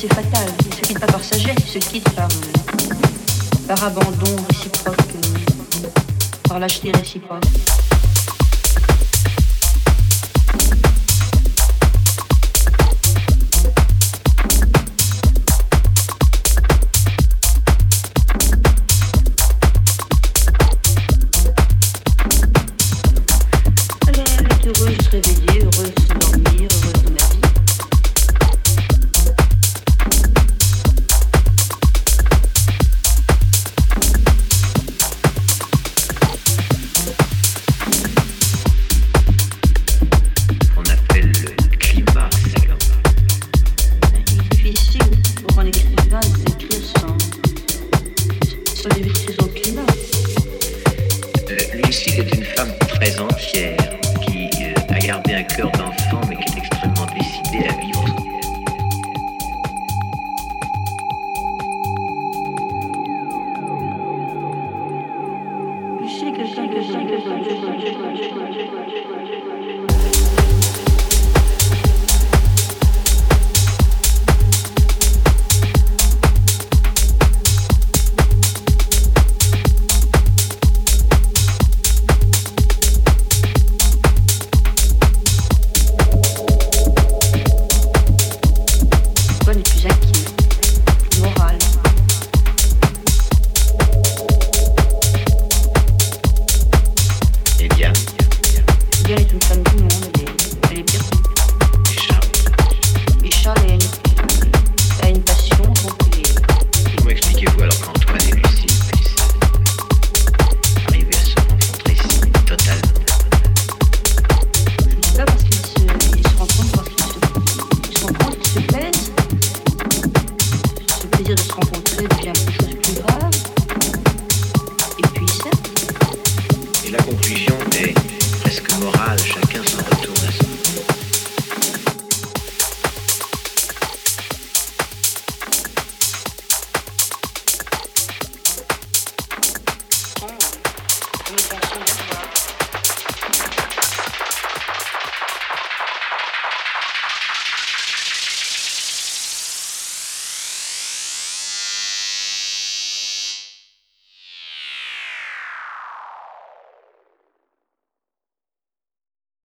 c'est fatal. Il se quitte pas par sagesse, il se quitte par, euh, par abandon réciproque, euh, par lâcheté réciproque.